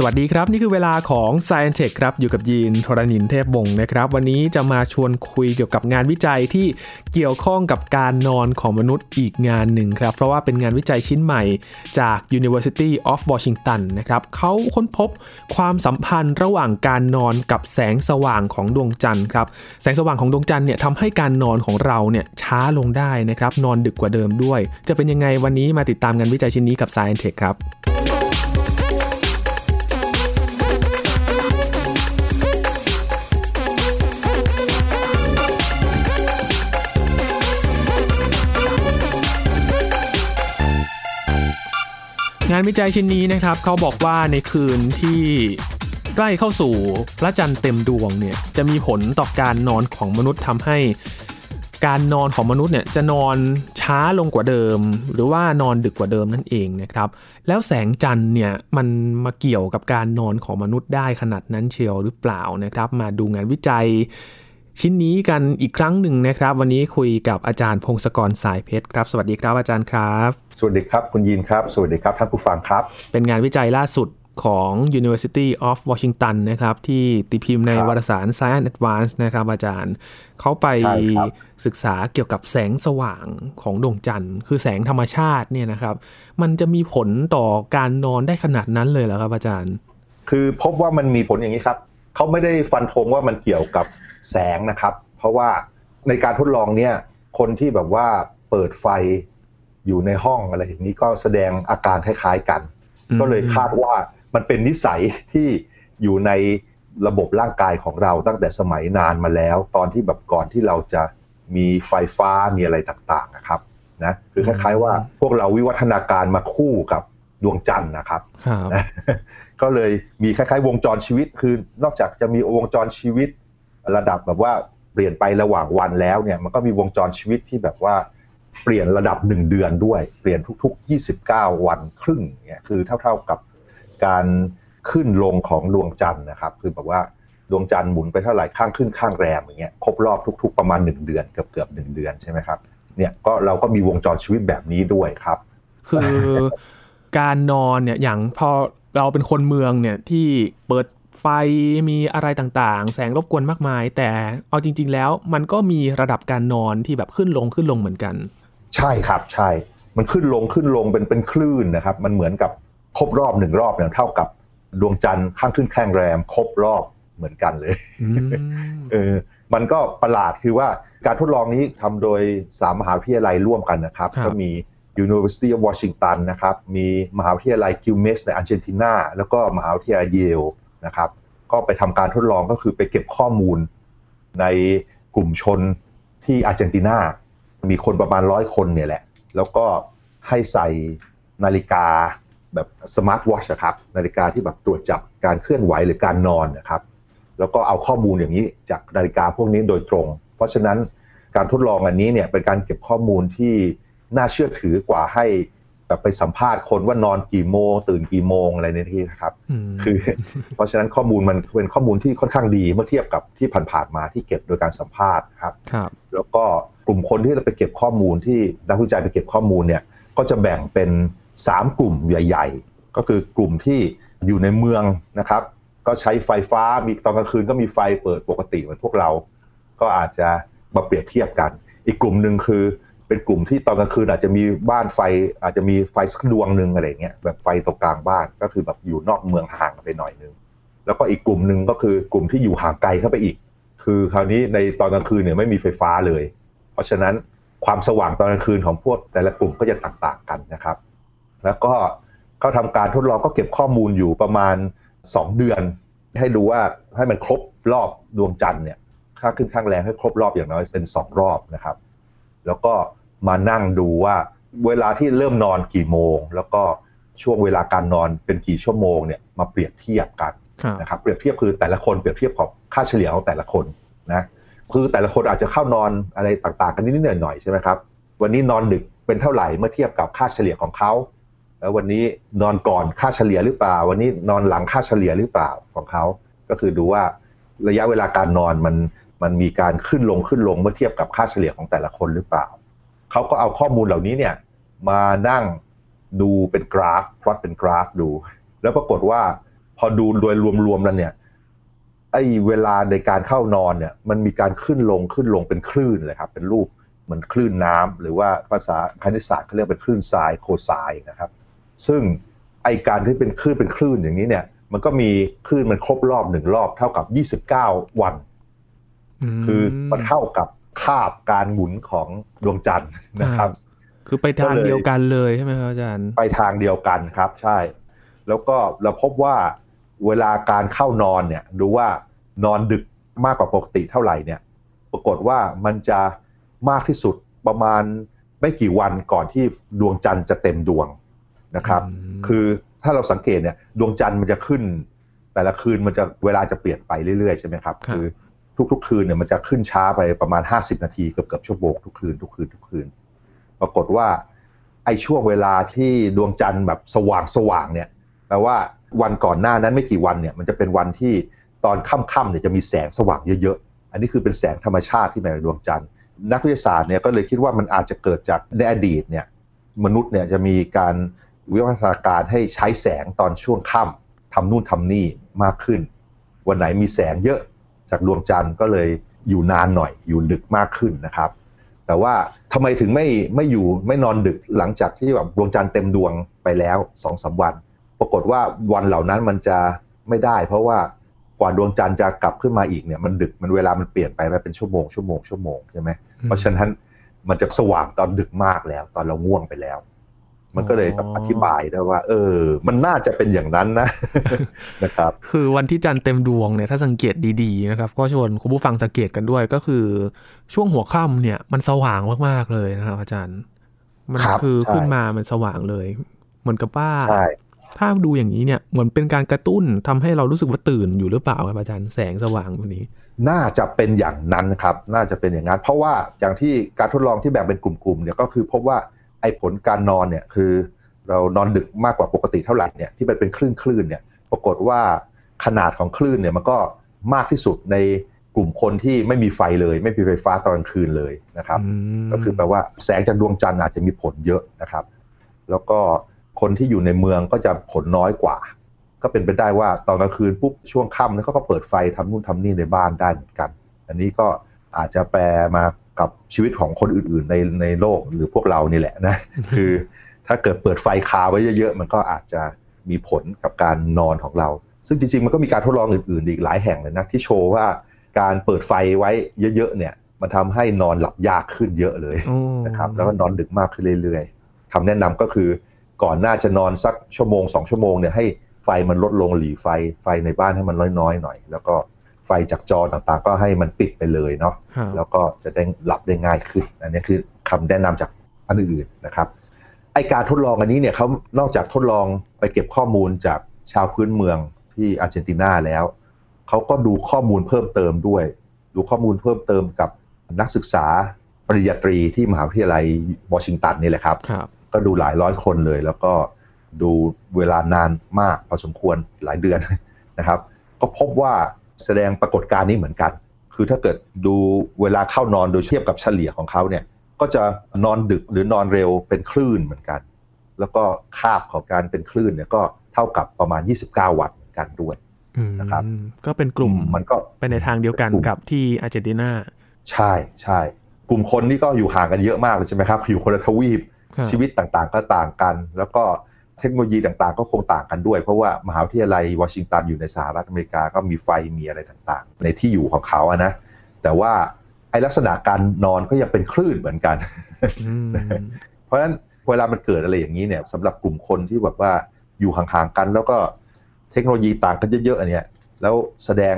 สวัสดีครับ นี่คือเวลาของ s c i e n Tech ครับ อยู่กับยีนทรณินเทพบงนะครับ วันนี้จะมาชวนคุยเกี่ยวกับงานวิจัยที่เกี่ยวข้องกับการนอนของมนุษย์อีกงานหนึ่งครับ เพราะว่าเป็นงานวิจัยชิ้นใหม่จาก University of Washington นะครับเขาค้นพบความสัมพันธ์ระหว่างการนอนกับแสงสว่างของดวงจันทร์ครับ แสงสว่างของดวงจันทร์เนี่ยทำให้การนอนของเราเนี่ยช้าลงได้นะครับ นอนดึกกว่าเดิมด้วย จะเป็นยังไงวันนี้มาติดตามงานวิจัยชิ้นนี้กับ s c i e n Tech ครับ งานวิจัยชิ้นนี้นะครับเขาบอกว่าในคืนที่ใกล้เข้าสู่พระจันทร์เต็มดวงเนี่ยจะมีผลต่อการนอนของมนุษย์ทำให้ การนอนของมนุษย์เนี่ยจะนอนช้าลงกว่าเดิม หรือว่านอนดึกกว่าเดิมนั่นเองนะครับแล้วแสงจันทร์เนี่ยมันมาเกี่ยวกับการนอนของมนุษย์ได้ขนาดนั้นเชียวหรือเปล่านะครับ มาดูงานวิจัย ชิ้นนี้กันอีกครั้งหนึ่งนะครับ วันนี้คุยกับอาจารย์พงศกรสายเพชรครับ สวัสดีครับอาจารย์ครับ สวัสดีครับคุณยินครับ สวัสดีครับท่านผู้ฟังครับ เป็นงานวิจัยล่าสุดของ University of Washington นะครับ ที่ตีพิมพ์ในครับวารสาร Science Advance นะครับ อาจารย์ เขาไปใช่ครับศึกษาเกี่ยวกับแสงสว่างของดวงจันทร์ คือแสงธรรมชาติเนี่ยนะครับ มันจะมีผลต่อการนอนได้ขนาดนั้นเลยเหรอครับอาจารย์ คือพบว่ามันมีผลอย่างนี้ครับ เขาไม่ได้ฟันธงว่ามันเกี่ยวกับ แสงนะครับ เพราะว่าในการทดลองเนี่ยคนที่แบบว่าเปิดไฟอยู่ในห้องอะไรอย่างนี้ก็แสดงอาการคล้ายๆกันอืมก็เลยคาดว่ามันเป็นนิสัยที่อยู่ในระบบร่างกายของเราตั้งแต่สมัยนานมาแล้ว ตอนที่แบบก่อนที่เราจะมีไฟฟ้ามีอะไรต่างๆนะครับนะคือคล้ายๆว่าพวกเราวิวัฒนาการมาคู่กับดวงจันทร์นะครับครับนะก็เลยมีคล้ายๆ วงจรชีวิตคือนอกจากจะมีวงจรชีวิต ระดับแบบว่าเปลี่ยนไประหว่างวันแล้วเนี่ยมันก็มีวงจรชีวิตที่แบบว่าเปลี่ยนระดับหนึ่งเดือนด้วย เปลี่ยนทุก ๆ 29 วันครึ่งเนี่ยคือเท่าๆกับการขึ้นลงของดวงจันทร์นะครับ คือแบบว่าดวงจันทร์หมุนไปเท่าไหร่ข้างขึ้นข้างแรมอย่างเงี้ยครบรอบทุก ๆ ประมาณ 1 เดือนเกือบเกือบๆหนึ่งเดือนใช่ไหมครับเนี่ยก็เราก็มีวงจรชีวิตแบบนี้ด้วยครับ คือการนอนเนี่ยอย่างพอเราเป็นคนเมืองเนี่ยที่เปิด ไฟมีอะไรต่างๆ แสงรบกวนมากมาย แต่เอาจริง ๆ แล้วมันก็มีระดับการนอนที่แบบขึ้นลงขึ้นลงเหมือนกัน ใช่ครับใช่ มันขึ้นลงขึ้นลงเป็นเป็นคลื่นนะครับ มันเหมือนกับครบรอบหนึ่งรอบเนี่ยเท่ากับดวงจันทร์ข้างขึ้นข้างแรม ครบรอบเหมือนกันเลยอืมเออมันก็ประหลาดคือว่าการทดลองนี้ทำโดยสามมหาวิทยาลัยร่วมกันนะครับครับก็มี University of Washington นะครับ มีมหาวิทยาลัยกิลเมสในอาร์เจนตินา แล้วก็มหาวิทยาลัยเยล นะครับ ก็ไปทำการทดลองก็คือไปเก็บข้อมูลในกลุ่มชนที่อาร์เจนตินา มีคนประมาณร้อยคนเนี่ยแหละ แล้วก็ให้ใส่นาฬิกาแบบ smart watch ครับ นาฬิกาที่แบบตรวจจับการเคลื่อนไหวหรือการนอนนะครับ แล้วก็เอาข้อมูลอย่างนี้จากนาฬิกาพวกนี้โดยตรง เพราะฉะนั้นการทดลองอันนี้เนี่ยเป็นการเก็บข้อมูลที่น่าเชื่อถือกว่าให้ แบบไปสัมภาษณ์คนว่านอนกี่โมง ตื่นกี่โมงอะไรในที่นะครับมคือ เพราะฉะนั้นข้อมูลมันเป็นข้อมูลที่ค่อนข้างดีเมื่อเทียบกับที่ผ่านๆมาที่เก็บโดยการสัมภาษณ์ครับครับแล้วก็กลุ่มคนที่เราไปเก็บข้อมูลที่นักวิจัยไปเก็บข้อมูลเนี่ยก็จะแบ่งเป็น 3 กลุ่มใหญ่ ๆ ก็คือกลุ่มที่อยู่ในเมืองนะครับ ก็ใช้ไฟฟ้ามีตอนกลางคืนก็มีไฟเปิดปกติเหมือนพวกเรา ก็อาจจะมาเปรียบเทียบกัน อีกกลุ่มหนึ่งคือ เป็นกลุ่มที่ตอนกลางคืนอาจจะมีบ้านไฟ อาจจะมีไฟสักดวงหนึ่งอะไรเงี้ยแบบไฟตรงกลางบ้านก็คือแบบอยู่นอกเมืองห่างไปหน่อยนึง แล้วก็อีกกลุ่มหนึ่งก็คือกลุ่มที่อยู่ห่างไกลเข้าไปอีก คือคราวนี้ในตอนกลางคืนเนี่ยไม่มีไฟฟ้าเลย เพราะฉะนั้นความสว่างตอนกลางคืนของพวกแต่ละกลุ่มก็จะต่างๆกันนะครับ แล้วก็เขาทำการทดลองก็เก็บข้อมูลอยู่ประมาณ 2 เดือน ให้ดูว่าให้มันครบรอบดวงจันทร์เนี่ยค่าขึ้นข้างแรงให้ครบรอบอย่างน้อยเป็น 2 รอบนะครับ แล้วก็ มานั่งดูว่า เวลาที่เริ่มนอนกี่โมง แล้วก็ช่วงเวลาการนอนเป็นกี่ชั่วโมงเนี่ยมาเปรียบเทียบกันครับนะครับเปรียบเทียบคือแต่ละคนเปรียบเทียบกับค่าเฉลี่ยของแต่ละคนนะคือแต่ละคนอาจจะเข้านอนอะไรต่างๆ กันนิดๆหน่อยๆใช่ไหมครับวันนี้นอนดึกเป็นเท่าไหร่เมื่อเทียบกับค่าเฉลี่ยของเขาแล้ววันนี้นอนก่อนค่าเฉลี่ยหรือเปล่า วันนี้นอนหลังค่าเฉลี่ยหรือเปล่าของเขา ก็คือดูว่าระยะเวลาการนอนมันมันมีการขึ้นลงขึ้นลงเมื่อเทียบกับค่าเฉลี่ยของแต่ละคนหรือเปล่า เขาก็เอาข้อมูลเหล่านี้เนี่ยมานั่งดูเป็นกราฟพลอตเป็นกราฟดู แล้วปรากฏว่าพอดูโดยรวมๆแล้วเนี่ยไอ้เวลาในการเข้านอนเนี่ยมันมีการขึ้นลงขึ้นลงเป็นคลื่นเลยครับเป็นรูปเหมือนคลื่นน้ำหรือว่าภาษาคณิตศาสตร์เขาเรียกเป็นคลื่นทรายโคทรายนะครับ ซึ่งไอการที่เป็นคลื่นเป็นคลื่นอย่างนี้เนี่ย มันก็มีคลื่นมันครบรอบหนึ่งรอบเท่ากับ 29 วัน คือมันเท่ากับ คาบการหมุนของดวงจันทร์นะครับ คือไปทางเดียวกันเลยใช่ไหมครับอาจารย์ ไปทางเดียวกันครับใช่ แล้วก็เราพบว่าเวลาการเข้านอนเนี่ยดูว่านอนดึกมากกว่าปกติเท่าไหร่เนี่ย ปรากฏว่ามันจะมากที่สุดประมาณไม่กี่วันก่อนที่ดวงจันทร์จะเต็มดวงนะครับ คือถ้าเราสังเกตเนี่ยดวงจันทร์มันจะขึ้น แต่ละคืนมันจะเวลาจะเปลี่ยนไปเรื่อยๆใช่ไหมครับ คือ ทุก ๆ คืนเนี่ยมันจะขึ้นช้าไปประมาณ 50 นาทีเกือบๆชั่วโมงทุกคืนทุกคืนทุกคืน ปรากฏว่าไอ้ช่วงเวลาที่ดวงจันทร์แบบสว่างสว่างเนี่ยแปลว่าวันก่อนหน้านั้นไม่กี่วันเนี่ยมันจะเป็นวันที่ตอนค่ำๆเนี่ยจะมีแสงสว่างเยอะๆ อันนี้คือเป็นแสงธรรมชาติที่มาจากดวงจันทร์ นักวิทยาศาสตร์เนี่ยก็เลยคิดว่ามันอาจจะเกิดจากในอดีตเนี่ยมนุษย์เนี่ยจะมีการวิวัฒนาการให้ใช้แสงตอนช่วงค่ำทำนู่นทำนี่มากขึ้น วันไหนมีแสงเยอะ จากดวงจันทร์ก็เลยอยู่นานหน่อยอยู่ดึกมากขึ้นนะครับ แต่ว่าทำไมถึงไม่ไม่อยู่ไม่นอนดึกหลังจากที่แบบดวงจันทร์เต็มดวงไปแล้วสองสาวัน ปรากฏว่าวันเหล่านั้นมันจะไม่ได้ เพราะว่ากว่าดวงจันทร์จะกลับขึ้นมาอีกเนี่ยมันดึกมันเวลามันเปลี่ยนไปมันเป็นชั่วโมงชั่วโมงชั่วโมงใช่ไหมเพราะฉะนั้นมันจะสว่างตอนดึกมากแล้ว ตอนเราง่วงไปแล้ว มันก็เลยแบบอธิบายได้ว่า เออ มันน่าจะเป็นอย่างนั้นนะนะครับ คือวันที่จันทร์เต็มดวงเนี่ยถ้าสังเกตดีๆนะครับ ก็ชวนคุณผู้ฟังสังเกตกันด้วยก็คือช่วงหัวค่ำเนี่ย มันสว่างมากๆเลยนะครับ อาจารย์ มันคือขึ้นมามันสว่างเลย เหมือนกับว่าถ้าดูอย่างนี้เนี่ยเหมือนเป็นการกระตุ้นทำให้เรารู้สึกว่าตื่นอยู่หรือเปล่าครับอาจารย์แสงสว่างวันนี้ น่าจะเป็นอย่างนั้นครับ น่าจะเป็นอย่างนั้น เพราะว่าอย่างที่การทดลองที่แบ่งเป็นกลุ่มๆเนี่ยก็คือพบว่า ไอ้ผลการนอนเนี่ยคือเรานอนดึกมากกว่าปกติเท่าไหร่เนี่ยที่มันเป็นคลื่นคลื่นเนี่ยปรากฏว่าขนาดของคลื่นเนี่ยมันก็มากที่สุดในกลุ่มคนที่ไม่มีไฟเลย ไม่มีไฟฟ้าตอนกลางคืนเลยนะครับก็คือแปลว่าแสงจากดวงจันทร์อาจจะมีผลเยอะนะครับ แล้วก็คนที่อยู่ในเมืองก็จะผลน้อยกว่า ก็เป็นไปได้ว่าตอนกลางคืนปุ๊บช่วงค่ำเขาก็เปิดไฟทำนู่นทำนี่ในบ้านได้เหมือนกัน อันนี้ก็อาจจะแปลมา กับชีวิตของคนอื่นๆในในโลกหรือพวกเรานี่แหละนะ คือถ้าเกิดเปิดไฟคาไว้เยอะๆ มันก็อาจจะมีผลกับการนอนของเรา ซึ่งจริงๆ มันก็มีการทดลองอื่นๆ อีกหลายแห่งเลยนะ ที่โชว์ว่าการเปิดไฟไว้เยอะๆ เนี่ย มันทำให้นอนหลับยากขึ้นเยอะเลยนะครับ แล้วก็นอนดึกมากขึ้นเรื่อยๆคำแนะนำก็คือก่อนหน้าจะนอนสักชั่วโมงสองชั่วโมงเนี่ยให้ไฟมันลดลงหลีไฟไฟในบ้านให้มันน้อยๆหน่อย แล้วก็ ไฟจากจอต่างๆ ก็ให้มันปิดไปเลยเนาะแล้วก็จะได้หลับได้ง่ายขึ้นอันนี้คือคำแนะนำจากอันอื่นๆนะครับไอการทดลองอันนี้เนี่ยเขานอกจากทดลองไปเก็บข้อมูลจากชาวพื้นเมืองที่อาร์เจนตินาแล้วเขาก็ดูข้อมูลเพิ่มเติมด้วย ดูข้อมูลเพิ่มเติมกับนักศึกษาปริญญาตรีที่มหาวิทยาลัยวอชิงตันนี่แหละครับรบก็ดูหลายร้อยคนเลย แล้วก็ดูเวลานานมากพอสมควรหลายเดือนนะครับ ก็พบว่า แสดงปรากฏการณ์นี้เหมือนกัน คือถ้าเกิดดูเวลาเข้านอนโดยเทียบกับเฉลี่ยของเขาเนี่ย ก็จะนอนดึกหรือนอนเร็วเป็นคลื่นเหมือนกัน แล้วก็คาบของการเป็นคลื่นเนี่ยก็เท่ากับประมาณ 29 วันเหมือนกันด้วยนะครับ ก็เป็นกลุ่มมันก็ไปในทางเดียวกันกับที่อาร์เจนตินา ใช่ใช่ กลุ่มคนนี่ก็อยู่ห่างกันเยอะมากเลยใช่ไหมครับ อยู่คนละทวีปชีวิตต่างๆ ก็ต่างกัน แล้วก็ เทคโนโลยีต่างๆ ก็คงต่างกันด้วย เพราะว่ามหาวิทยาลัยวอชิงตันอยู่ในสหรัฐอเมริกาก็มีไฟมีอะไรต่างๆ ในที่อยู่ของเขาอะนะแต่ว่าไอลักษณะการนอนก็ยังเป็นคลื่นเหมือนกัน เพราะฉะนั้นเวลามันเกิดอะไรอย่างนี้เนี่ยสำหรับกลุ่มคนที่แบบว่าอยู่ห่างๆกันแล้วก็เทคโนโลยีต่างกันเยอะๆเนี่ยแล้วแสดง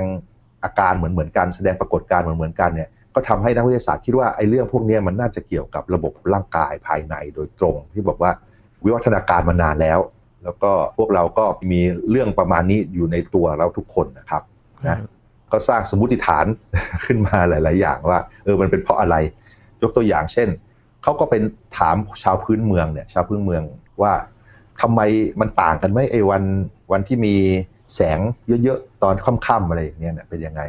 อาการเหมือนๆกัน แสดงปรากฏการณ์เหมือนๆกันเนี่ยก็ทำให้นักวิทยาศาสตร์คิดว่าไอ้เรื่องพวกนี้มันน่าจะเกี่ยวกับระบบร่างกายภายในโดยตรงที่บอกว่า วิวัฒนาการมานานแล้ว แล้วก็พวกเราก็มีเรื่องประมาณนี้อยู่ในตัวเราทุกคนนะครับนะก็สร้างสมมติฐานขึ้นมาหลาย ๆ อย่างว่าเออมันเป็นเพราะอะไร ยกตัวอย่างเช่นเขาก็เป็นถามชาวพื้นเมืองเนี่ยชาวพื้นเมืองว่าทำไมมันต่างกันไหมไอ้วันวันที่มีแสงเยอะ ๆ ตอนค่ำๆอะไรอย่างเงี้ยเป็นยังไง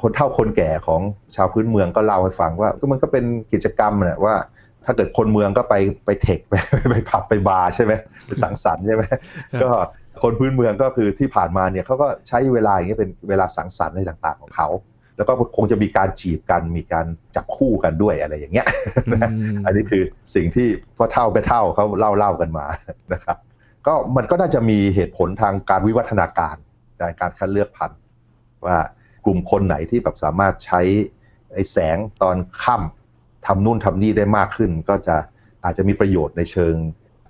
คนเฒ่าคนแก่ของชาวพื้นเมืองก็เล่าให้ฟังว่าก็มันก็เป็นกิจกรรมแหละว่า ถ้าเกิดคนเมืองก็ไปไปเทคไปไปผับไปบาร์ใช่ไหมไปสังสรรค์ใช่ไหมก็คนพื้นเมืองก็คือที่ผ่านมาเนี่ยเขาก็ใช้เวลาอย่างเงี้ยเป็นเวลาสังสรรค์อะไรต่างๆของเขา แล้วก็คงจะมีการจีบกันมีการจับคู่กันด้วยอะไรอย่างเงี้ยอืมอันนี้คือสิ่งที่พ่อเท่าไปเท่าเขาเล่าเล่ากันมานะครับ ก็มันก็น่าจะมีเหตุผลทางการวิวัฒนาการในการคัดเลือกพันธุ์ว่ากลุ่มคนไหนที่แบบสามารถใช้ไอ้แสงตอนค่ำ ทำนู่นทำนี่ได้มากขึ้น ก็จะอาจจะมีประโยชน์ในเชิง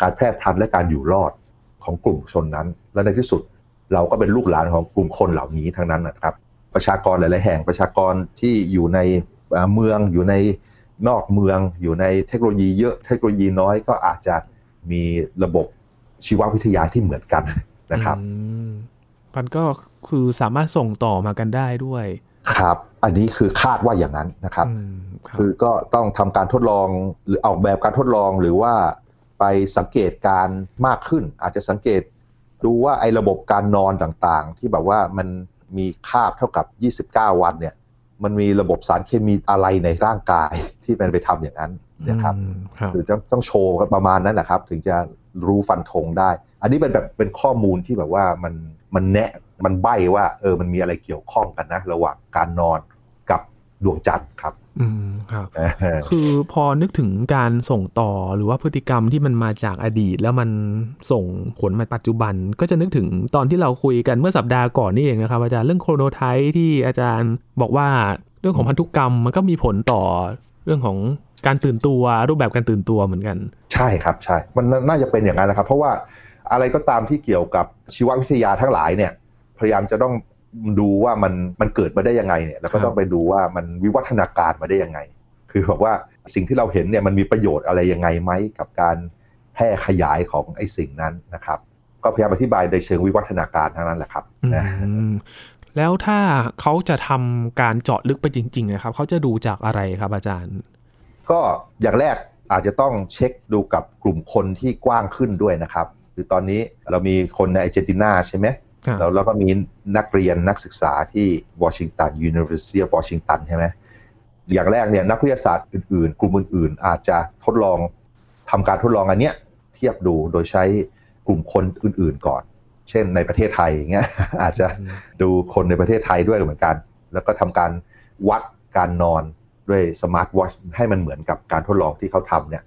การแพร่พันธุ์และการอยู่รอดของกลุ่มชนนั้น และในที่สุดเราก็เป็นลูกหลานของกลุ่มคนเหล่านี้ทั้งนั้นนะครับ ประชากรหลาย ๆ แห่งประชากรที่อยู่ในเอ่อเมืองอยู่ในนอกเมือง อยู่ในเทคโนโลยีเยอะเทคโนโลยีน้อยก็อาจจะมีระบบชีววิทยาที่เหมือนกันนะครับอืมมันก็คือสามารถส่งต่อมากันได้ด้วย ครับ อันนี้คือคาดว่าอย่างนั้นนะครับอืมครับคือก็ต้องทำการทดลองหรือออกแบบการทดลองหรือว่าไปสังเกตการณ์มากขึ้น อาจจะสังเกตดูว่าไอ้ระบบการนอนต่างๆ ที่แบบว่ามันมีคาบเท่ากับ 29 วันเนี่ย มันมีระบบสารเคมีอะไรในร่างกายที่มันไปทำอย่างนั้นนะครับอืมครับหรือจะต้องโชว์กันประมาณนั้นนะครับ ถึงจะรู้ฟันธงได้ อันนี้เป็นแบบเป็นข้อมูลที่แบบว่ามันมันแนะมันใบ้ว่าเออมันมีอะไรเกี่ยวข้องกันนะ ระหว่างการนอนกับ ดวงจันทร์ครับ อืมครับ คือพอนึกถึงการส่งต่อหรือว่าพฤติกรรมที่มันมาจากอดีต แล้วมันส่งผลมาปัจจุบัน ก็จะนึกถึงตอนที่เราคุยกันเมื่อสัปดาห์ก่อนนี่เองนะครับอาจารย์เรื่องโครโนไทป์ที่อาจารย์บอกว่าเรื่องของพันธุกรรมมันก็มีผลต่อเรื่องของการตื่นตัวรูปแบบการตื่นตัวเหมือนกัน ใช่ครับใช่ มันน่าจะเป็นอย่างนั้นนะครับ เพราะว่าอะไรก็ตามที่เกี่ยวกับชีววิทยาทั้งหลายเนี่ยพยายามจะต้อง ดูว่ามันมันเกิดมาได้ยังไงเนี่ยแล้วก็ครับต้องไปดูว่ามันวิวัฒนาการมาได้ยังไง คือบอกว่าสิ่งที่เราเห็นเนี่ยมันมีประโยชน์อะไรยังไงไหมกับการแพร่ขยายของไอ้สิ่งนั้นนะครับ ก็พยายามอธิบายในเชิงวิวัฒนาการทั้งนั้นแหละครับนะอืมแล้วถ้าเขาจะทำการเจาะลึกไปจริงๆนะครับเขาจะดูจากอะไรครับอาจารย์ ก็อย่างแรกอาจจะต้องเช็คดูกับกลุ่มคนที่กว้างขึ้นด้วยนะครับ คือตอนนี้เรามีคนในอาร์เจนตินาใช่ไหม ครับแล้วเราก็มีนักเรียนนักศึกษาที่วอชิงตัน University of Washington ใช่ไหมอย่างแรกเนี่ยนักวิทยาศาสตร์อื่นๆ กลุ่มอื่น ๆ อาจจะทดลองทำการทดลองอันเนี้ยเทียบดูโดยใช้กลุ่มคนอื่น ๆ ก่อน เช่นในประเทศไทยอย่างเงี้ยอาจจะดูคนในประเทศไทยด้วยเหมือนกัน แล้วก็ทำการวัดการนอนด้วย smart watch ให้มันเหมือนกับการทดลองที่เขาทำเนี่ย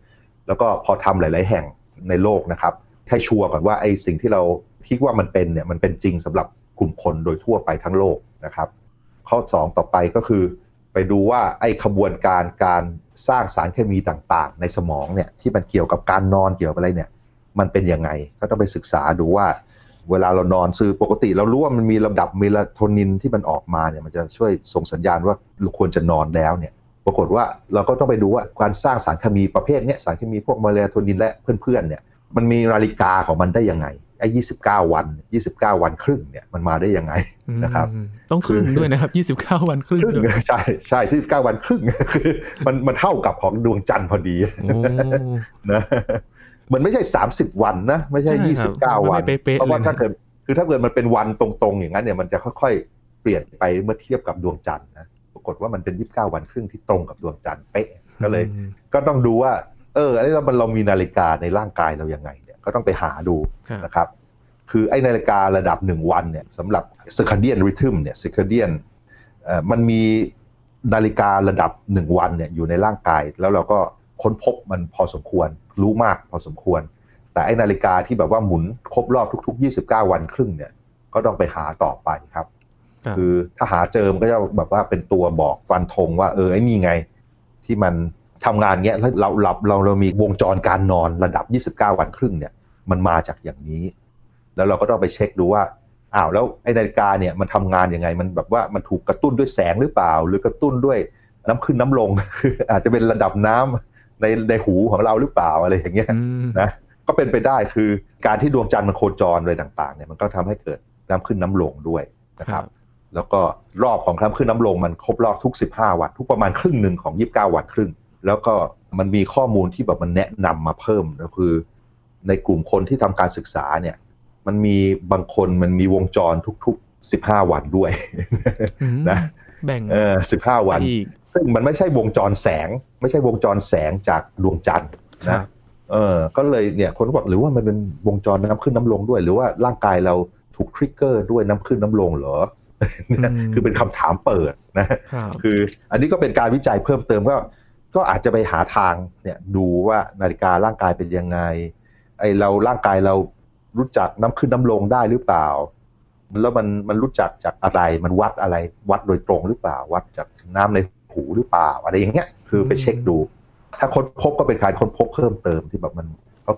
แล้วก็พอทำหลาย ๆ แห่งในโลกนะครับให้ชัวร์ก่อนว่าไอ้สิ่งที่เรา คิดว่ามันเป็นเนี่ยมันเป็นจริงสำหรับกลุ่มคนโดยทั่วไปทั้งโลกนะครับ ข้อ 2 ต่อไปก็คือไปดูว่าไอ้ขบวนการการสร้างสารเคมีต่างๆ ในสมองเนี่ยที่มันเกี่ยวกับการนอนเกี่ยวกับอะไรเนี่ย มันเป็นยังไงก็ต้องไปศึกษาดูว่า เวลาเรานอนคือปกติ เรารู้ว่ามันมีระดับเมลาโทนินที่มันออกมาเนี่ยมันจะช่วยส่งสัญญาณว่าเราควรจะนอนแล้วเนี่ย ปรากฏว่าเราก็ต้องไปดูว่าการสร้างสารเคมีประเภทเนี้ยสารเคมีพวกเมลาโทนินและเพื่อนๆเนี่ยมันมีนาฬิกาของมันได้ยังไง อ้ยี่สิบเก้าวัน29วันครึ่งเนี่ยมันมาได้ยังไงนะครับอืมต้องครึ่งด้วยนะครับ29วันครึ่งครึ่งด้วยใช่ใช่ที่9วันครึ่งคือมันมันเท่ากับของดวงจันทร์พอดีโอ้นะมันไม่ใช่30วันนะ ไม่ใช่ใช่ครับ29วันไม่เป๊ะๆเพราะว่าเลยนะถ้าเกิดคือถ้าเกิดมันเป็นวันตรงๆ อย่างนั้นเนี่ยมันจะค่อยๆ เปลี่ยนไปเมื่อเทียบกับดวงจันทร์นะปรากฏว่ามันเป็น29วันครึ่งที่ตรงกับดวงจันทร์เป๊ะก็เลยอืมก็ต้องดูว่า เออไอ้เราเรามีนาฬิกาในร่างกายเรายังไงเนี่ย ก็ต้องไปหาดูครับนะครับ คือไอ้นาฬิการะดับหนึ่งวันเนี่ยสำหรับ circadian rhythm เนี่ย circadian เอ่อมันมีนาฬิการะดับหนึ่งวันเนี่ยอยู่ในร่างกาย แล้วเราก็ค้นพบมันพอสมควร รู้มากพอสมควร แต่ไอ้นาฬิกาที่แบบว่าหมุนครบรอบทุก ๆ 29 วันครึ่งเนี่ยก็ต้องไปหาต่อไปครับครับคือถ้าหาเจอมันก็จะแบบว่าเป็นตัวบอกฟันธงว่าเออไอ้นี่ไงที่มัน ทำงานเงี้ยแล้วเราหลับเราเรามีวงจรการนอนระดับ 29 วันครึ่งเนี่ย มันมาจากอย่างนี้ แล้วเราก็ต้องไปเช็คดูว่าอ้าวแล้วไอ้นาฬิกาเนี่ยมันทำงานยังไง มันแบบว่ามันถูกกระตุ้นด้วยแสงหรือเปล่า หรือกระตุ้นด้วยน้ำขึ้นน้ำลง อาจจะเป็นระดับน้ำในในหูของเราหรือเปล่าอะไรอย่างเงี้ยอืมนะก็เป็นไปได้คือการที่ดวงจันทร์มันโคจรอะไรต่างๆเนี่ยมันก็ทำให้เกิดน้ำขึ้นน้ำลงด้วยนะครับแล้วก็รอบของน้ำขึ้นน้ำลงมันครบรอบทุก 15 วัน ทุกประมาณครึ่งหนึ่งของ 29 วันครึ่ง แล้วก็มันมีข้อมูลที่แบบมันแนะนำมาเพิ่มก็คือ ในกลุ่มคนที่ทำการศึกษาเนี่ย มันมีบางคนมันมีวงจรทุกๆ15วันด้วยอืมนะแบ่งเออ15วันอีกซึ่งมันไม่ใช่วงจรแสง ไม่ใช่วงจรแสงจากดวงจันทร์ครันะบเอเออก็เลยเนี่ยคนก็บอกหรือว่ามันเป็นวงจรน้ำขึ้นน้ำลงด้วย หรือว่าร่างกายเราถูกทริกเกอร์ด้วยน้ำขึ้นน้ำลงเหรอเนี่ยอืมคือเป็นคำถามเปิดนะครับคืออันนี้ก็เป็นการวิจัยเพิ่มเติมก็ ก็อาจจะไปหาทางเนี่ยดูว่านาฬิการ่างกายเป็นยังไงไอเราร่างกายเรารู้จักน้ำขึ้นน้ำลงได้หรือเปล่า แล้วมันมันรู้จักจากอะไรมันวัดอะไรวัดโดยตรงหรือเปล่า วัดจากน้ำในหูหรือเปล่า อะไรอย่างเงี้ยคือไปเช็คดู ถ้าค้นพบก็เป็นการค้นพบเพิ่มเติมที่แบบมัน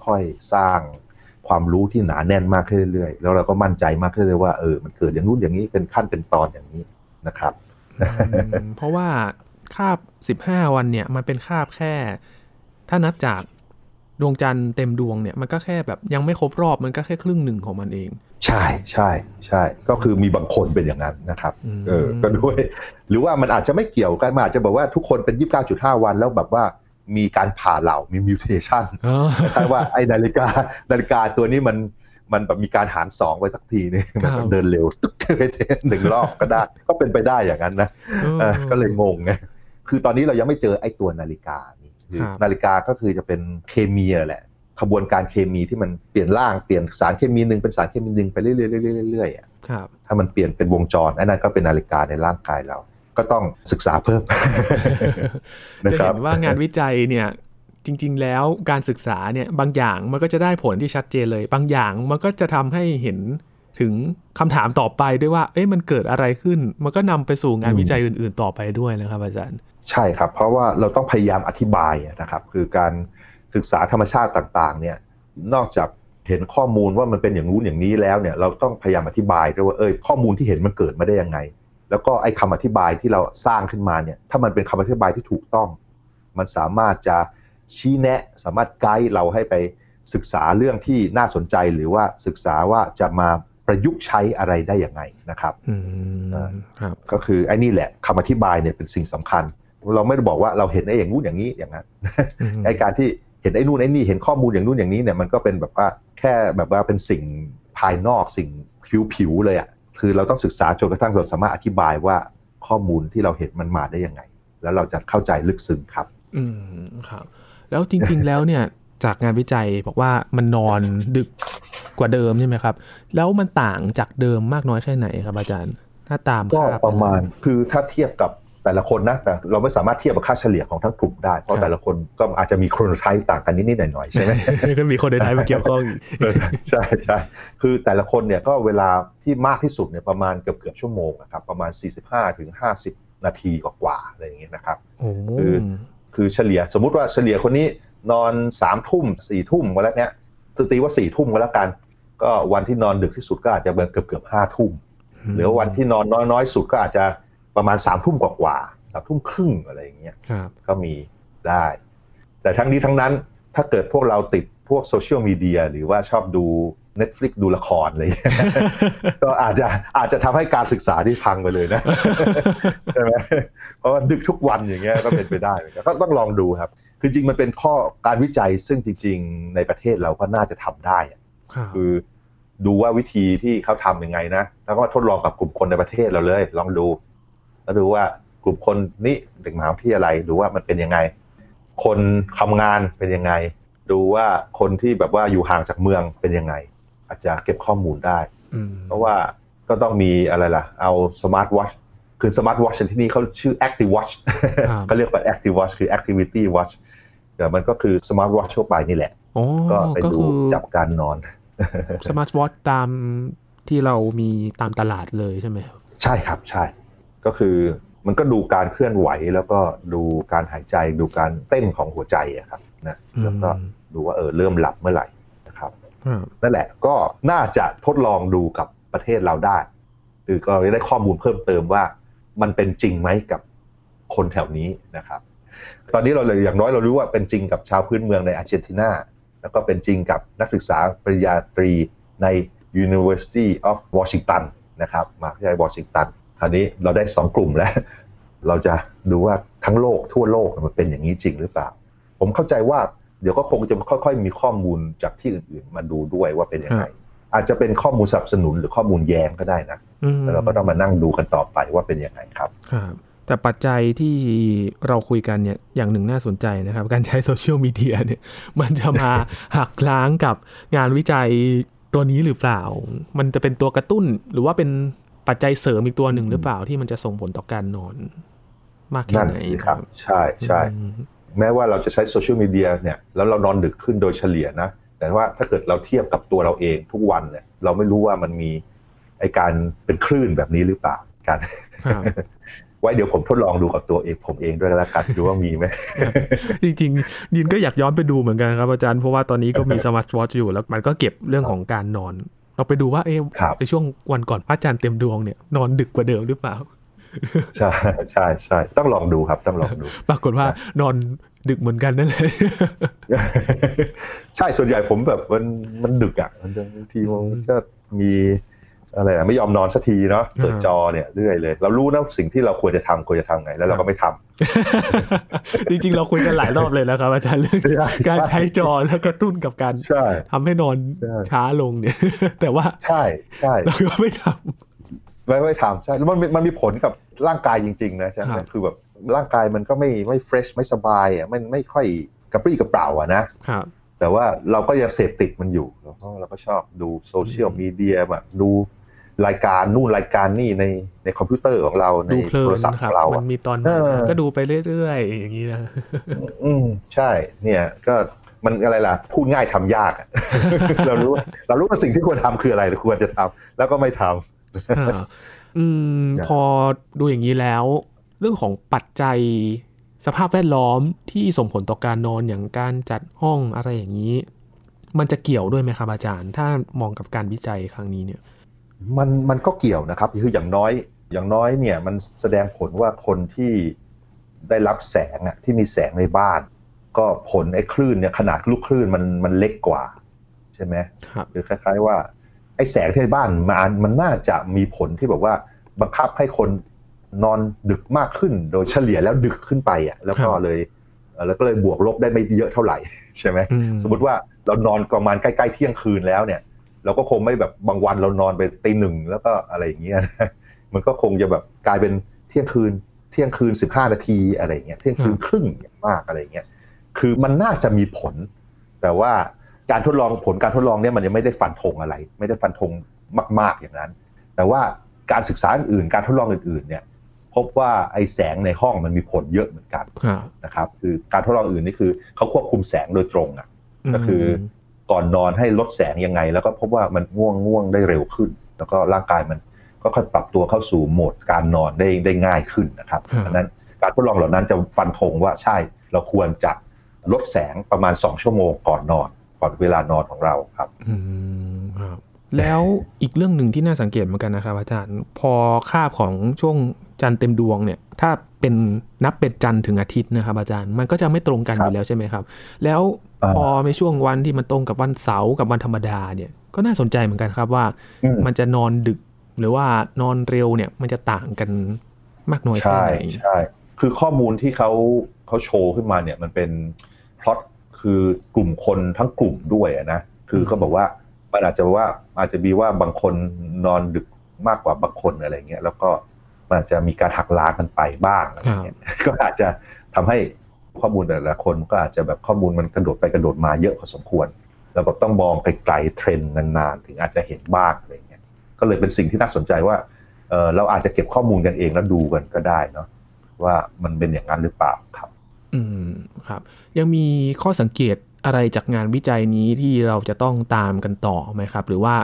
ค่อยๆสร้างความรู้ที่หนาแน่นมากขึ้นเรื่อยๆ แล้วเราก็มั่นใจมากขึ้นเรื่อยๆว่าเออมันเกิดอย่างนู้นอย่างนี้เป็นขั้นเป็นตอนอย่างนี้นะครับเพราะว่า คาบสิบห้าวันเนี่ยมันเป็นคาบแค่ ถ้านับจากดวงจันทร์เต็มดวงเนี่ยมันก็แค่แบบยังไม่ครบรอบมันก็แค่ครึ่งหนึ่งของมันเอง ใช่ใช่ใช่ก็คือมีบางคนเป็นอย่างนั้นนะครับอืมเออก็ด้วย หรือว่ามันอาจจะไม่เกี่ยวกันมันอาจจะบอกว่าทุกคนเป็น 29.5 วันแล้วแบบว่ามีการผ่าเหล่ามีมิวเทชันอ๋อคล้ายๆว่าไอ้นาฬิกานาฬิกาตัวนี้มันมันแบบมีการหารสองไปสักทีนึงครับมันเดินเร็วตึ๊กไปหนึ่งรอบก็ได้ ก็เป็นไปได้อย่างนั้นนะเออก็เลยงงไง คือตอนนี้เรายังไม่เจอไอ้ตัวนาฬิกานี่คือครับนาฬิกาก็คือจะเป็นเคมีนั่นแหละขบวนการเคมีที่มันเปลี่ยนร่างเปลี่ยนสารเคมีหนึ่งเป็นสารเคมีหนึ่งไปเรื่อยๆเรื่อยๆเรื่อยๆอะครับถ้ามันเปลี่ยนเป็นวงจรอันนั้นก็เป็นนาฬิกาในร่างกายเรา ก็ต้องศึกษาเพิ่มนะจะครัเห็บนว่างานวิจัยเนี่ยจริง ๆ แล้วการศึกษาเนี่ยบางอย่างมันก็จะได้ผลที่ชัดเจนเลย บางอย่างมันก็จะทำให้เห็นถึงคำถามต่อไปด้วยว่า เอ๊ะมันเกิดอะไรขึ้น มันก็นำไปสู่งานอืมวิจัยอื่น ๆ ต่อไปด้วยนะครับอาจารย์ ใช่ครับ เพราะว่าเราต้องพยายามอธิบายนะครับ คือการศึกษาธรรมชาติต่างๆ เนี่ยนอกจากเห็นข้อมูลว่ามันเป็นอย่างนู้นอย่างนี้แล้วเนี่ยเราต้องพยายามอธิบายด้วยว่าเออข้อมูลที่เห็นมันเกิดมาได้ยังไง แล้วก็ไอ้คำอธิบายที่เราสร้างขึ้นมาเนี่ยถ้ามันเป็นคำอธิบายที่ถูกต้อง มันสามารถจะชี้แนะ สามารถไกด์เราให้ไปศึกษาเรื่องที่น่าสนใจหรือว่าศึกษาว่าจะมาประยุกต์ใช้อะไรได้ยังไงนะครับอืมอ่าครับก็คือไอ้นี่แหละคำอธิบายเนี่ยเป็นสิ่งสำคัญ เราไม่ได้บอกว่าเราเห็นไอ้อย่างนู้นอย่างนี้อย่างนั้นอืมไอ้การที่เห็นไอ้นู่นไอ้นี่เห็นข้อมูลอย่างนู้นอย่างนี้เนี่ยมันก็เป็นแบบว่าแค่แบบว่าเป็นสิ่งภายนอกสิ่งผิวๆเลยอะ่ะคือเราต้องศึกษาจนกระทั่งเราสามารถอธิบายว่าข้อมูลที่เราเห็นมันมาได้ยังไง แล้วเราจะเข้าใจลึกซึ้งครับ อืมครับ แล้วจริง ๆ แล้วเนี่ยจากงานวิจัยบอกว่ามันนอนดึกกว่าเดิมใช่ไหมครับ แล้วมันต่างจากเดิมมากน้อยแค่ไหนครับอาจารย์ถ้าตามก็คบประมาณคือถ้าเทียบกับ แต่ละคนนะแต่เราไม่สามารถเทียบกับค่าเฉลี่ยของทั้งกลุ่มได้ เพราะแต่ละคนก็อาจจะมีโครโนไทป์ต่างกันนิดๆหน่อยๆใช่ไหมก็มีคนในไทยมาเกี่ยวข้องอีกใช่ใช่คือแต่ละคนเนี่ยก็เวลาที่มากที่สุดเนี่ยประมาณเกือบเกือบชั่วโมงนะครับประมาณ 45ถึง50 นาทีกว่าๆอะไรอย่างเงี้ยนะครับโอ้คือคือเฉลี่ยสมมุติว่าเฉลี่ยคนนี้นอนสามทุ่มสี่ทุ่มก็แล้วเนี้ยตีว่าสี่ทุ่มก็แล้วกัน ก็วันที่นอนดึกที่สุดก็อาจจะเกือบเกือบห้าทุ่มหรือวันที่นอนน้อยน้อยๆสุดก็อาจจะ ประมาณสามทุ่มกว่าๆสามทุ่มครึ่งอะไรอย่างเงี้ยครับก็มีได้ แต่ทั้งนี้ทั้งนั้นถ้าเกิดพวกเราติดพวกโซเชียลมีเดียหรือว่าชอบดู Netflix ดูละครอะไรอย่างเงี้ยก็อาจจะอาจจะทำให้การศึกษาที่พังไปเลยนะใช่ไหมเพราะว่าดึกทุกวันอย่างเงี้ยก็เป็นไปได้เหมือนกันก็ต้องลองดูครับ คือจริงมันเป็นข้อการวิจัยซึ่งจริง ๆ ในประเทศเราก็น่าจะทำได้อะครับคือดูว่าวิธีที่เขาทำยังไงนะ แล้วก็มาทดลองกับกลุ่มคนในประเทศเราเลย ลองดู แล้วดูว่ากลุ่มคนนี้เด็กมหาวิทยาลัยดูว่ามันเป็นยังไง คนทำงานเป็นยังไง ดูว่าคนที่แบบว่าอยู่ห่างจากเมืองเป็นยังไง อาจจะเก็บข้อมูลได้อืมเพราะว่าก็ต้องมีอะไรล่ะ เอา smart watch คือ smart watch ที่นี่เขาชื่อ Active Watch ครับเขาเรียกว่า Active Watch คือ Activity Watch แต่มันก็คือ smart watch ทั่วไปนี่แหละอ๋อก็ไปก็ดูคือจับการนอนส smart watch ตามที่เรามีตามตลาดเลยใช่ไหมครับใช่ครับใช่ ก็คือมันก็ดูการเคลื่อนไหวแล้วก็ดูการหายใจดูการเต้นของหัวใจอะครับนะแล้วก็ดูว่าเออเริ่มหลับเมื่อไหร่นะครับครับนั่นแหละก็น่าจะทดลองดูกับประเทศเราได้คือเราจะได้ข้อมูลเพิ่มเติมว่า มันเป็นจริงไหมกับคนแถวนี้นะครับ ตอนนี้เราเลยอย่างน้อยเรารู้ว่าเป็นจริงกับชาวพื้นเมืองในอาร์เจนตินาแล้วก็เป็นจริงกับนักศึกษาปริญญาตรีใน University of Washington นะครับมหาวิทยาลัยวอชิงตัน คราวนี้เราได้สองกลุ่มแล้ว เราจะดูว่าทั้งโลกทั่วโลกมันเป็นอย่างนี้จริงหรือเปล่า ผมเข้าใจว่าเดี๋ยวก็คงจะค่อยๆ มีข้อมูลจากที่อื่นๆ มาดูด้วยว่าเป็นยังไง อาจจะเป็นข้อมูลสนับสนุนหรือข้อมูลแย้งก็ได้นะอืมแล้วเราก็ต้องมานั่งดูกันต่อไปว่าเป็นยังไงครับครับแต่ปัจจัยที่เราคุยกันเนี่ยอย่างหนึ่งน่าสนใจนะครับ การใช้โซเชียลมีเดียเนี่ยมันจะมาหักล้างกับงานวิจัยตัวนี้หรือเปล่า มันจะเป็นตัวกระตุ้นหรือว่าเป็น ปัจจัยเสริมอีกตัวหนึ่งหรือเปล่าที่มันจะส่งผลต่อการนอน มากแค่นั่นไหนสิครับ ใช่ใช่อืมแม้ว่าเราจะใช้โซเชียลมีเดียเนี่ยแล้วเรานอนดึกขึ้นโดยเฉลี่ยนะ แต่ว่าถ้าเกิดเราเทียบกับตัวเราเองทุกวันเนี่ย เราไม่รู้ว่ามันมีไอการเป็นคลื่นแบบนี้หรือเปล่ากันครับไว้เดี๋ยวผมทดลองดูกับตัวเองผมเองด้วยแล้วกันดูว่ามีไหมจริงๆยินก็อยากย้อนไปดูเหมือนกันครับอาจารย์เพราะว่าตอนนี้ก็มีสมาร์ทวอทอยู่แล้วมันก็เก็บเรื่องของการนอน เราไปดูว่าเอ๊ะครับในช่วงวันก่อนพระจันทร์เต็มดวงเนี่ยนอนดึกกว่าเดิมหรือเปล่า ใช่ใช่ใช่ต้องลองดูครับ ต้องลองดู ปรากฏว่านอนดึกเหมือนกันนั่นเลยใช่ส่วนใหญ่ผมแบบมันมันดึกอะมันบางทีมันก็มีอะไรอะไม่ยอมนอนสักทีเนาะเปิดอ่าจอเนี่ยเรื่อยเลย เรารู้นะสิ่งที่เราควรจะทำควรจะทำไง แล้วเราก็ไม่ทำ จริงๆ เราคุยกันหลายรอบเลยนะครับ อาจารย์เรื่องใช่การใช้จอแล้วกระตุ้นกับการใช่ทำให้นอนใช่ช้าลงเนี่ย แต่ว่าใช่ใช่เราก็ไม่ทไม่ไม่ทำใช่แล้วมันมีมันมีผลกับร่างกายจริงๆนะใช่ไหมครับคือแบบร่างกายมันก็ไม่ไม่ fresh ไม่สบายอะมันไม่ค่อยกระปรี้กระเปร่าอะนะครับแต่ว่าเราก็ยังเสพติดมันอยู่แล้วก็เราก็ชอบดูโซเชียลอืมมีเดียแบบดู รายการนู่นรายการนี่ในในคอมพิวเตอร์ของเราในดูเพลิโทนรศัพท์คขรัอบงเรามัอะนมีตอนเออก็ดูไปเรื่อยๆ อย่างนี้นะอืมใช่ เนี่ยก็มันอะไรล่ะ พูดง่ายทำยากอะเรารู้เรารู้ว่าสิ่งที่ควรทำคืออะไรเราควรจะทำแล้วก็ไม่ทำอ่าอืมครับพอดูอย่างนี้แล้ว เรื่องของปัจจัยสภาพแวดล้อมที่ส่งผลต่อการนอนอย่างการจัดห้องอะไรอย่างนี้ มันจะเกี่ยวด้วยไหมครับอาจารย์ ถ้ามองกับการวิจัยครั้งนี้เนี่ย มันมันก็เกี่ยวนะครับคืออย่างน้อยอย่างน้อยเนี่ยมันแสดงผลว่าคนที่ได้รับแสงอะที่มีแสงในบ้าน ก็ผลไอ้คลื่นเนี่ยขนาดลูกคลื่นมันมันเล็กกว่า ใช่ไหมครับหรือคล้ายๆว่าไอ้แสงที่ในบ้านมันมันน่าจะมีผลที่แบบว่าบังคับให้คนนอนดึกมากขึ้น โดยเฉลี่ยแล้วดึกขึ้นไปอะแล้วก็ครับเลยเอ่อแล้วก็เลยบวกลบได้ไม่เยอะเท่าไหร่ใช่ไหมอืสมมติว่าเรานอนประมาณใกล้ๆเที่ยงคืนแล้วเนี่ย เราก็คงไม่แบบบางวันเรานอนไปตีหนึ่งแล้วก็อะไรอย่างเงี้ยนะมันก็คงจะแบบกลายเป็นเที่ยงคืน เที่ยงคืนสิบห้านาทีอะไรอย่างเงี้ยเที่ยงคืนครึ่งอย่างมากอะไรอย่างเงี้ยคือมันน่าจะมีผล แต่ว่าการทดลองผลการทดลองเนี่ยมันยังไม่ได้ฟันธงอะไร ไม่ได้ฟันธงมาก ๆอย่างนั้น แต่ว่าการศึกษาอื่นๆ การทดลองอื่นๆเนี่ยพบว่าไอแสงในห้องมันมีผลเยอะเหมือนกันครับนะครับ คือการทดลองอื่นนี่คือเขาควบคุมแสงโดยตรงอะก็คือม ก่อนนอนให้ลดแสงยังไง แล้วก็พบว่ามันง่วงง่วงได้เร็วขึ้น แล้วก็ร่างกายมันก็ค่อยปรับตัวเข้าสู่โหมดการนอนได้ได้ง่ายขึ้นนะครับดังนั้นการทดลองเหล่านั้นจะฟันธงว่าใช่เราควรจะลดแสงประมาณ 2 ชั่วโมงก่อนนอนก่อนเวลานอนของเราครับอืมครับ แล้วอีกเรื่องหนึ่งที่น่าสังเกตเหมือนกันนะครับอาจารย์ พอคาบของช่วงจันทร์เต็มดวงเนี่ย ถ้าเป็นนับเป็นจันทร์ถึงอาทิตย์นะครับอาจารย์มันก็จะไม่ตรงกันครัอบยู่แล้วใช่ไหมครับ แล้วอ่าพอในช่วงวันที่มันตรงกับวันเสาร์กับวันธรรมดาเนี่ยก็น่าสนใจเหมือนกันครับว่าอืมมันจะนอนดึกหรือว่านอนเร็วเนี่ยมันจะต่างกันมากน้อยแค่ใช่ไหนใช่คือข้อมูลที่เขาเขาโชว์ขึ้นมาเนี่ยมันเป็นพล็อตคือกลุ่มคนทั้งกลุ่มด้วยอะนะคือเขาบอกว่า มันอาจจะว่าอาจจะมีว่าบางคนนอนดึกมากกว่าบางคนอะไรเงี้ยแล้วก็มันอาจจะมีการหักล้างกันไปบ้างอะไรเงี้ยก็อาจจะทำให้ข้อมูลแต่ละคนก็อาจจะแบบข้อมูลมันกระโดดไปกระโดดมาเยอะพอสมควรแล้วแบบต้องมองไกลๆเทรนด์นานๆ ถึงอาจจะเห็นบ้างอะไรเงี้ยก็เลยเป็นสิ่งที่น่าสนใจว่าเออเราอาจจะเก็บข้อมูลกันเองแล้วดูกันก็ได้เนาะว่ามันเป็นอย่างนั้นหรือเปล่าครับ อืมครับ ยังมีข้อสังเกต อะไรจากงานวิจัยนี้ที่เราจะต้องตามกันต่อไหมครับ หรือว่า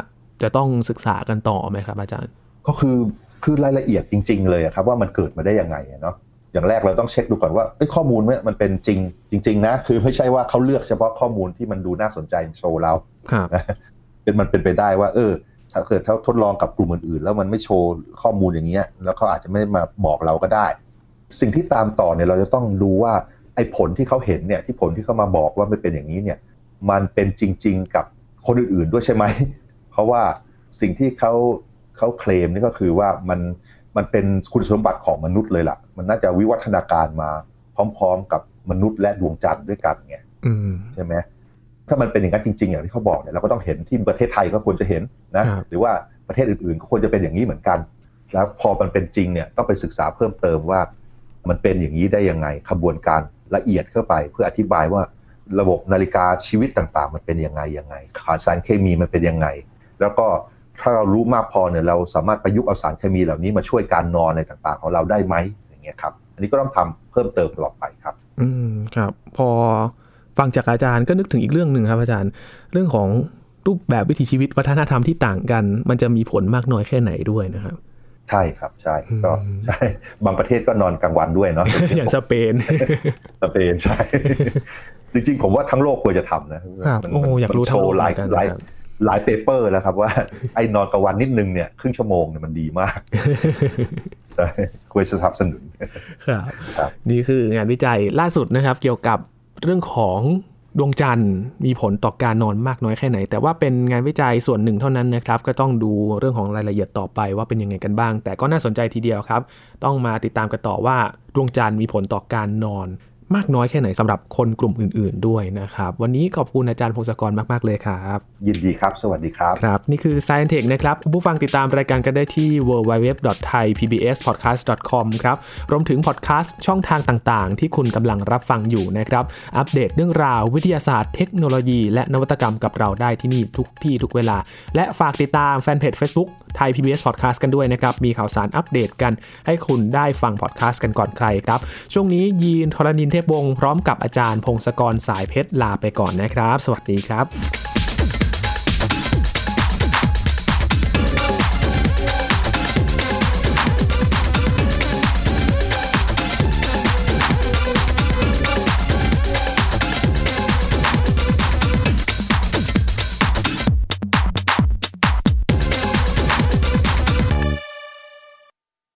จะต้องศึกษากันต่อไหมครับ อาจารย์ ก็คือคือรายละเอียดจริง ๆ เลยอะครับว่ามันเกิดมาได้ยังไงอะเนาะอย่างแรกเราต้องเช็คดูก่อนว่าเอ้ยข้อมูลเนี่ยมันเป็นจริงจริง ๆ นะ คือไม่ใช่ว่าเขาเลือกเฉพาะข้อมูลที่มันดูน่าสนใจมาโชว์เราครับนะเป็นมันเป็นไปได้ว่า เออ ถ้าเกิดเขาทดลองกับกลุ่มอื่นๆ แล้วมันไม่โชว์ข้อมูลอย่างเงี้ย แล้วเขาอาจจะไม่ได้มาบอกเราก็ได้ สิ่งที่ตามต่อเนี่ยเราจะต้องดูว่า ไอ้ผลที่เขาเห็นเนี่ยที่ผลที่เขามาบอกว่าไม่เป็นอย่างนี้เนี่ยมันเป็นจริง ๆ กับคนอื่นๆด้วยใช่ไหม เพราะว่าสิ่งที่เขาเขาเคลมนี่ก็คือว่ามันมันเป็นคุณสมบัติของมนุษย์เลยล่ะ มันน่าจะวิวัฒนาการมาพร้อม ๆ กับมนุษย์และดวงจันทร์ด้วยกันไงอืมใช่ไหมถ้ามันเป็นอย่างนั้นจริง ๆ อย่างที่เขาบอกเนี่ยเราก็ต้องเห็นที่ประเทศไทยก็ควรจะเห็นนะครับหรือว่าประเทศอื่นๆก็ควรจะเป็นอย่างนี้เหมือนกัน แล้วพอมันเป็นจริงเนี่ยต้องไปศึกษาเพิ่มเติมว่า มันเป็นอย่างนี้ได้ยังไงขบวนการ ละเอียดเข้าไป เพื่ออธิบายว่าระบบนาฬิกาชีวิตต่างๆ มันเป็นยังไงยังไงขาสารเคมีมันเป็นยังไง แล้วก็ถ้าเรารู้มากพอเนี่ยเราสามารถประยุกต์เอาสารเคมีเหล่านี้มาช่วยการนอนในต่างๆ ของเราได้ไหมอย่างเงี้ยครับอันนี้ก็ต้องทำเพิ่มเติมต่อดไปครับ อืมครับ พอฟังจากอาจารย์ก็นึกถึงอีกเรื่องหนึ่งครับอาจารย์ เรื่องของรูปแบบวิถีชีวิตวัฒนธรรมที่ต่างกัน มันจะมีผลมากน้อยแค่ไหนด้วยนะครับ ใช่ครับใช่ก็อืมใช่บางประเทศก็นอนกลางวันด้วยเนาะอย่างสเปนสเปนใช่จริงๆ ผมว่าทั้งโลกควรจะทำนะครับมันโอ้อยากรู้มันทั้โชงโลกโชว์หลายเหมือนกันหลายครับหลาย paper แล้วครับว่าไอ้นอนกลางวันนิดนึงเนี่ยครึ่งชั่วโมงเนี่ยมันดีมากใช่ควรจะสนับสนุนครับครับนี่คืองานวิจัยล่าสุดนะครับ เกี่ยวกับเรื่องของ ดวงจันทร์มีผลต่อการนอนมากน้อยแค่ไหน แต่ว่าเป็นงานวิจัยส่วนหนึ่งเท่านั้นนะครับ ก็ต้องดูเรื่องของรายละเอียดต่อไปว่าเป็นยังไงกันบ้าง แต่ก็น่าสนใจทีเดียวครับ ต้องมาติดตามกันต่อว่าดวงจันทร์มีผลต่อการนอน มากน้อยแค่ไหนสำหรับคนกลุ่มอื่น ๆด้วยนะครับ วันนี้ขอบคุณอาจารย์พงศกรมาก ๆ เลยครับ ยินดีครับ สวัสดีครับ ครับ นี่คือ Science Tech นะครับ คุณผู้ฟังติดตามรายการกันได้ที่ www.thaipbspodcast.com ครับ รวมถึงพอดแคสต์ช่องทางต่าง ๆ ที่คุณกำลังรับฟังอยู่นะครับ อัปเดตเรื่องราววิทยาศาสตร์เทคโนโลยี และนวัตกรรมกับเราได้ที่นี่ทุกที่ทุกเวลา และฝากติดตามแฟนเพจ Facebook ไทย PBS Podcast กันด้วยนะครับ มีข่าวสารอัปเดตกัน ให้คุณได้ฟังพอดแคสต์กันก่อนใครครับ ช่วงนี้ยีนทรณินเทพวงศ์พร้อมกับอาจารย์พงศกรสายเพชรลาไปก่อนนะครับ สวัสดีครับ